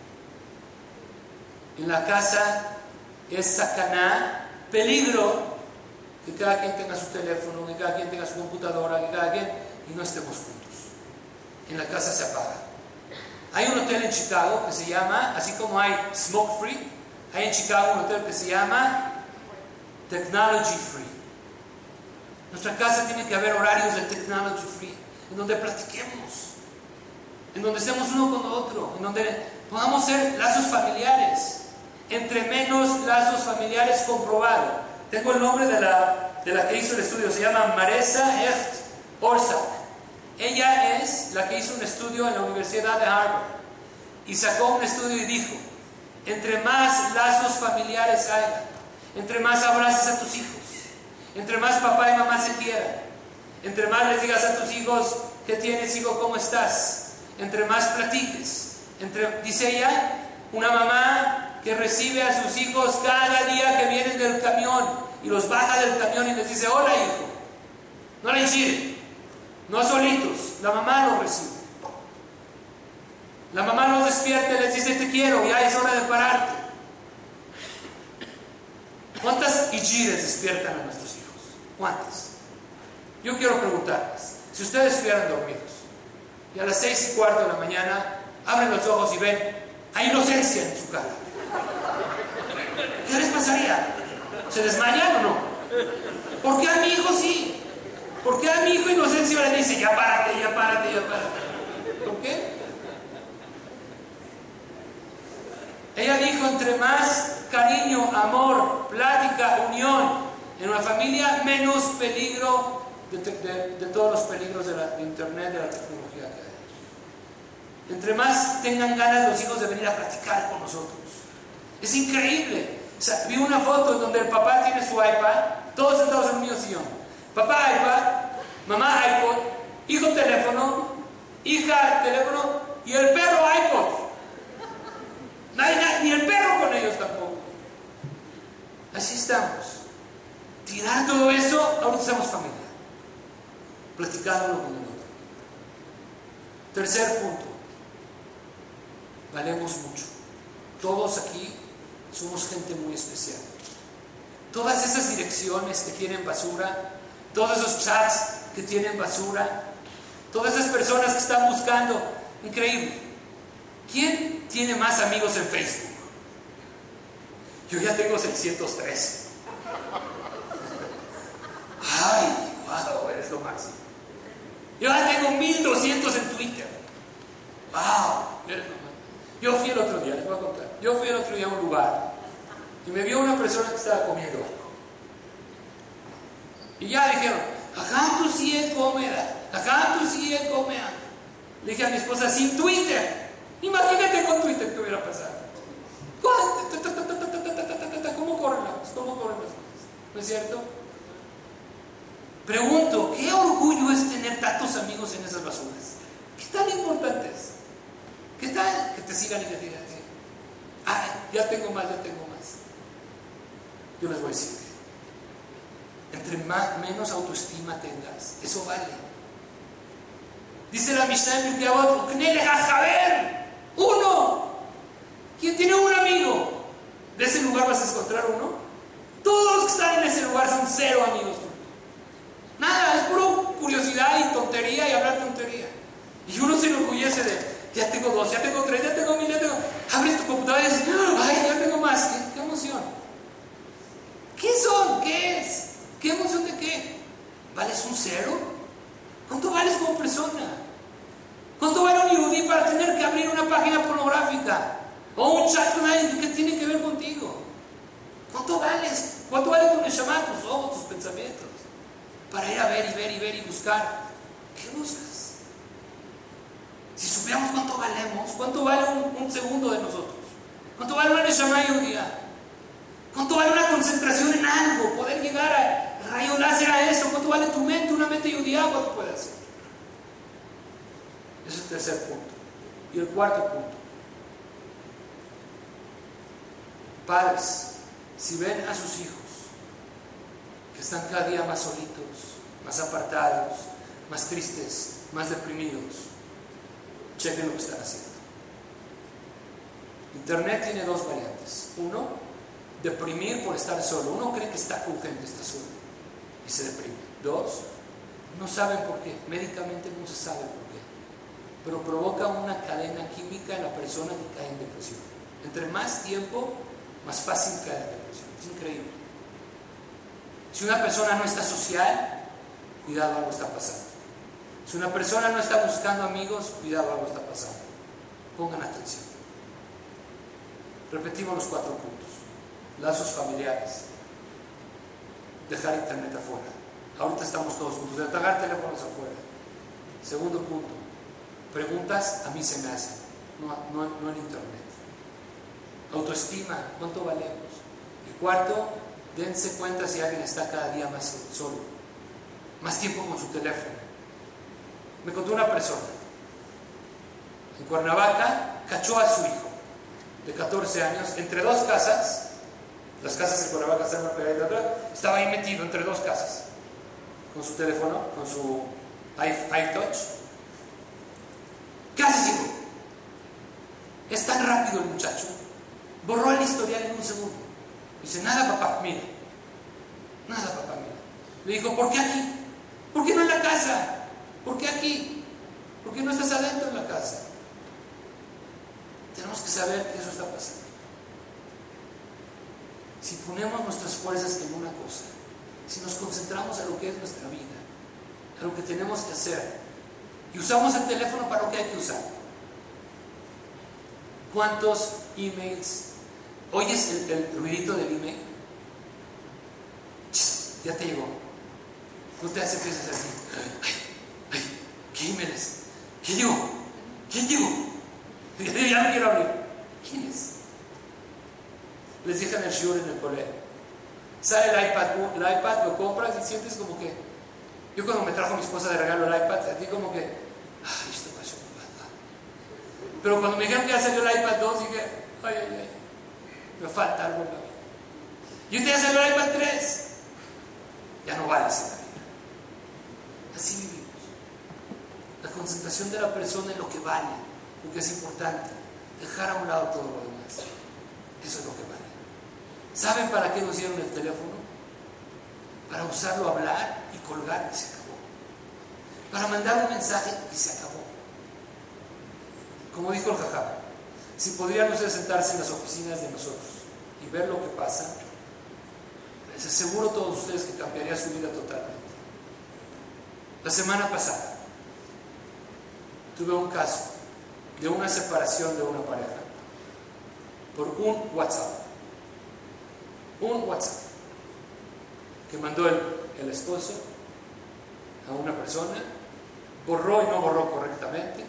En la casa es sacaná, peligro, que cada quien tenga su teléfono, que cada quien tenga su computadora, que cada quien, y no estemos juntos. En la casa se apaga. Hay un hotel en Chicago que se llama, así como hay Smoke Free, hay en Chicago un hotel que se llama Technology Free. Nuestra casa tiene que haber horarios de Technology Free, en donde platiquemos, en donde estemos uno con otro, en donde podamos ser lazos familiares. Entre menos lazos familiares comprobado. Tengo el nombre de la, de la que hizo el estudio, se llama Maresa Echt Orsak. Ella es la que hizo un estudio en la Universidad de Harvard y sacó un estudio y dijo, entre más lazos familiares haya, entre más abraces a tus hijos, entre más papá y mamá se quieran, entre más les digas a tus hijos, ¿qué tienes, hijo? ¿Cómo estás? Entre más platiques. Entre, dice ella, una mamá que recibe a sus hijos cada día que vienen del camión y los baja del camión y les dice, hola hijo, no le enchile, no solitos, la mamá los recibe. La mamá los despierta y les dice, te quiero, ya es hora de pararte. ¿Cuántas Ichires despiertan a nuestros hijos? ¿Cuántas? Yo quiero preguntarles, si ustedes estuvieran dormidos y a las seis y cuarto de la mañana abren los ojos y ven a inocencia en su cara, ¿qué les pasaría? ¿Se desmayan o no? ¿Por qué a mi hijo sí? ¿Por qué a mi hijo inocencia le dice, ya párate, ya párate, ya párate? ¿Por qué? Ella dijo, entre más cariño, amor, plática, unión en una familia, menos peligro de, todos los peligros de, la, Internet, de la tecnología que hay. Entre más tengan ganas los hijos de venir a platicar con nosotros. Es increíble. vi una foto donde el papá tiene su iPad, todos sentados en un mismo sillón. Papá iPad, mamá iPod, hijo teléfono, hija teléfono y el perro iPod. Ni el perro con ellos tampoco. Así estamos. Tirar todo eso, ahora somos familia. Platicándolo con el otro. Tercer punto. Valemos mucho. Todos aquí somos gente muy especial. Todas esas direcciones que tienen basura, todos esos chats que tienen basura, todas esas personas que están buscando, increíble. ¿Quién tiene más amigos en Facebook? Yo ya tengo 603. Ay, wow, eres lo máximo. Yo ya tengo 1200 en Twitter. Wow. Yo fui el otro día, les voy a contar. Yo fui el otro día a un lugar y me vio una persona que estaba comiendo Y ya dijeron, acá tú sí es cómoda, acá tú sí es cómoda. Le dije a mi esposa, sin Twitter. Imagínate con Twitter qué hubiera pasado. ¿Cómo corren las cosas? ¿Cómo corren las cosas? ¿No es cierto? Pregunto, ¿qué orgullo es tener tantos amigos en esas basuras? ¿Qué tan importantes? ¿Qué tal que te sigan y te digan, ah, ya tengo más, ya tengo más? Yo les voy a decir, entre más, menos autoestima tengas, eso vale. Dice la Mishnah en saber uno. ¿Quién tiene un amigo? ¿De ese lugar vas a encontrar uno? Todos los que están en ese lugar son cero amigos. Nada, es puro curiosidad y tontería y hablar tontería. Y uno se enorgullece de, ya tengo dos, ya tengo tres, ya tengo mil, ya tengo... Abres tu computadora y dices, ay, ya tengo más. ¿Qué, qué emoción? ¿Qué son? ¿Qué es? ¿Qué emoción de qué? ¿Vales un cero? ¿Cuánto vales como persona? ¿Cuánto vale un yudí para tener que abrir una página pornográfica? O un chat con alguien que tiene que ver contigo. ¿Cuánto vales? ¿Cuánto vale tu neshama, tus ojos, tus pensamientos? Para ir a ver y ver y ver y buscar. ¿Qué buscas? Si supiéramos cuánto valemos, ¿cuánto vale un, segundo de nosotros? ¿Cuánto vale una neshama un día? ¿Cuánto vale una concentración en algo? Poder llegar a rayo a eso. ¿Cuánto vale tu mente, una mente yudía? ¿Cuánto puede hacer? Ese es el tercer punto. Y el cuarto punto. Padres, si ven a sus hijos que están cada día más solitos, más apartados, más tristes, más deprimidos, chequen lo que están haciendo. Internet tiene dos variantes. Uno, deprimir por estar solo. Uno cree que está con gente, está solo y se deprime. Dos, no saben por qué. Médicamente no se sabe por qué pero provoca una cadena química en la persona que cae en depresión. Entre más tiempo, más fácil cae en depresión. Es increíble. Si una persona no está social, cuidado, algo está pasando. Si una persona no está buscando amigos, cuidado, algo está pasando. Pongan atención. Repetimos los cuatro puntos. Lazos familiares. Dejar internet afuera. Ahorita estamos todos juntos. De apagar teléfonos afuera. Segundo punto Preguntas a mí se me hacen, no, en internet. Autoestima, ¿cuánto valemos? Y cuarto, dense cuenta si alguien está cada día más solo, más tiempo con su teléfono. Me contó una persona. En Cuernavaca cachó a su hijo de 14 años entre dos casas. Las casas en Cuernavaca están una pegada de otra. Estaba ahí metido entre dos casas. Con su teléfono, con su iTouch. ¿Qué haces, hijo? Es tan rápido el muchacho. Borró el historial en un segundo. Dice, nada, papá, mira. Nada, papá, mira. Le dijo, ¿por qué aquí? ¿Por qué no en la casa? ¿Por qué aquí? ¿Por qué no estás adentro en la casa? Tenemos que saber que eso está pasando. Si ponemos nuestras fuerzas en una cosa, si nos concentramos en lo que es nuestra vida, en lo que tenemos que hacer, y usamos el teléfono para lo que hay que usar. ¿Cuántos emails? ¿Oyes el, ruidito del email? Ya te llegó. No te hace piensas así. ¿Qué emails? ¿Qué llegó? ¿Quién llegó? Ya no quiero abrir. ¿Quién es? Les dije en el shiur en el colegio. Sale el iPad, el iPad lo compras y sientes como que. Yo cuando me trajo mi esposa de regalo el iPad, sentí como que. Ay, esto pasó Pero cuando me dijeron que ya salió el iPad 2, dije, ay, ay, ay, me falta algo en la vida. Y usted ya salió el iPad 3. Ya no vale esa vida. Así vivimos. La concentración de la persona en lo que vale, lo que es importante. Dejar a un lado todo lo demás. Eso es lo que vale. ¿Saben para qué nos dieron el teléfono? Para usarlo hablar y colgar y se acabó. Para mandar un mensaje y se acabó. Como dijo el jajá, si podrían ustedes sentarse en las oficinas de nosotros y ver lo que pasa, les aseguro a todos ustedes que cambiaría su vida totalmente. La semana pasada tuve un caso de una separación de una pareja por un WhatsApp un WhatsApp que mandó el, el esposo a una persona, borró y no borró correctamente,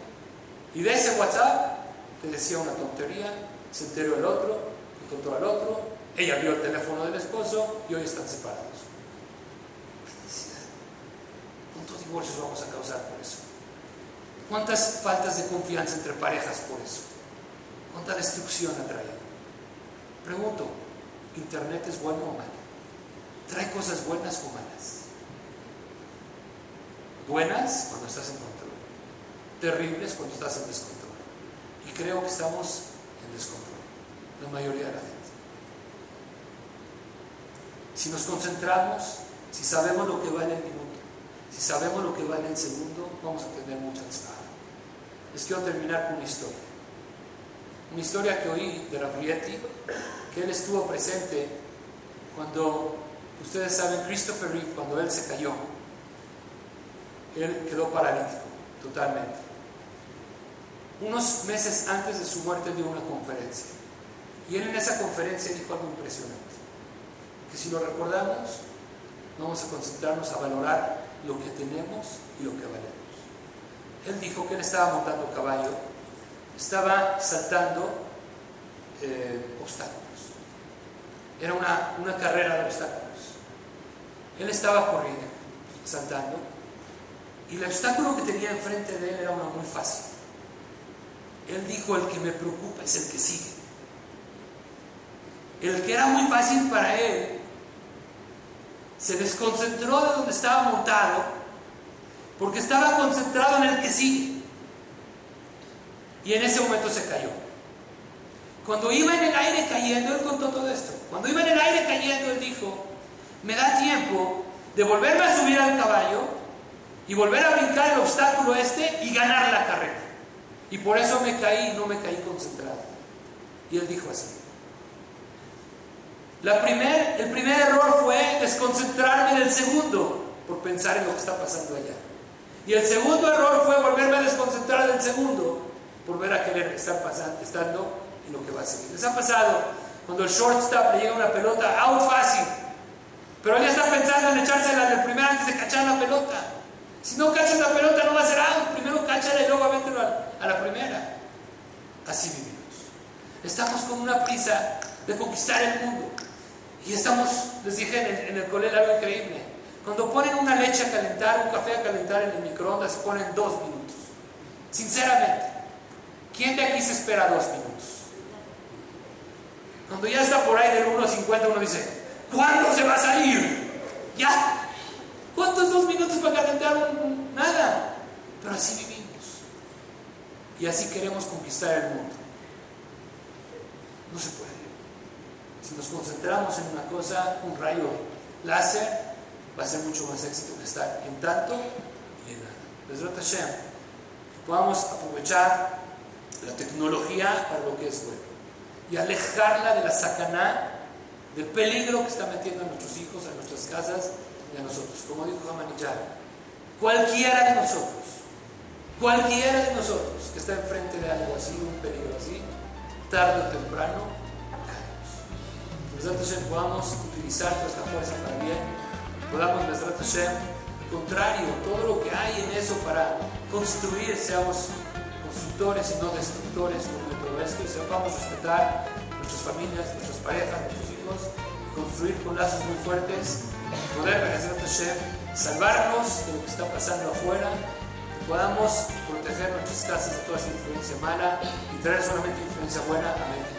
y de ese WhatsApp que decía una tontería, se enteró el otro, y contó al otro, ella vio el teléfono del esposo y hoy están separados. ¿Cuántos divorcios vamos a causar por eso? ¿Cuántas faltas de confianza entre parejas por eso? ¿Cuánta destrucción ha traído? Pregunto, Internet es bueno o malo. Trae cosas buenas o malas. Buenas cuando estás en control. Terribles cuando estás en descontrol. Y creo que estamos en descontrol. La mayoría de la gente. Si nos concentramos, si sabemos lo que vale el minuto, si sabemos lo que vale el segundo, vamos a tener mucha ventaja. Les quiero terminar con una historia. Una historia que oí de Rabrieti que él estuvo presente cuando, ustedes saben, Christopher Reeve, cuando él se cayó, él quedó paralítico totalmente. Unos meses antes de su muerte dio una conferencia. Y él en esa conferencia dijo algo impresionante. Que si lo recordamos, vamos a concentrarnos a valorar lo que tenemos y lo que valemos. Él dijo que él estaba montando caballo, estaba saltando eh, obstáculos. Era una, una carrera de obstáculos. Él estaba corriendo, saltando, y el obstáculo que tenía enfrente de él era uno muy fácil. Él dijo, el que me preocupa es el que sigue. El que era muy fácil para él, se desconcentró de donde estaba montado, porque estaba concentrado en el que sigue. Y en ese momento se cayó. Cuando iba en el aire cayendo, él contó todo esto. Cuando iba en el aire cayendo, él dijo, me da tiempo de volverme a subir al caballo y volver a brincar el obstáculo este y ganar la carrera. Y por eso me caí no me caí concentrado. Y él dijo así. El primer error fue desconcentrarme en el segundo por pensar en lo que está pasando allá. Y el segundo error fue volverme a desconcentrar del segundo por ver a querer estar pasando, estando en lo que va a seguir. ¿Les ha pasado cuando el shortstop le llega una pelota, out fácil. Pero él ya está pensando en echársela del primer antes de cachar la pelota. Si no cachas la pelota no va a ser out. Primero cáchala y luego avéntelo a la primera. Así vivimos. Estamos con una prisa de conquistar el mundo. Y estamos, les dije en el, en algo increíble. Cuando ponen una leche a calentar, un café a calentar en el microondas, ponen dos minutos. Sinceramente, ¿quién de aquí se espera dos minutos? Cuando ya está por ahí del 1.50 uno dice, ¿cuándo se va a salir? Ya. ¿Cuántos dos minutos para calentar un, nada? Pero así vivimos. Y así queremos conquistar el mundo. No se puede. Si nos concentramos en una cosa, un rayo láser va a ser mucho más éxito que estar en tanto y en nada. Hashem, podamos aprovechar la tecnología para lo que es bueno y alejarla de la sacaná, del peligro que está metiendo a nuestros hijos, a nuestras casas y a nosotros. Como dijo Hamanillar, cualquiera de nosotros, cualquiera de nosotros que está enfrente de algo así, un peligro así, tarde o temprano. Podamos utilizar nuestra fuerza para bien, podamos, Hashem, al contrario, todo lo que hay en eso para construir, seamos constructores y no destructores todo esto y sepamos respetar nuestras familias, nuestras parejas, nuestros hijos, construir con lazos muy fuertes, poder, Hashem, salvarnos de lo que está pasando afuera, que podamos proteger nuestras casas de toda esa influencia mala y traer solamente influencia buena. Amén.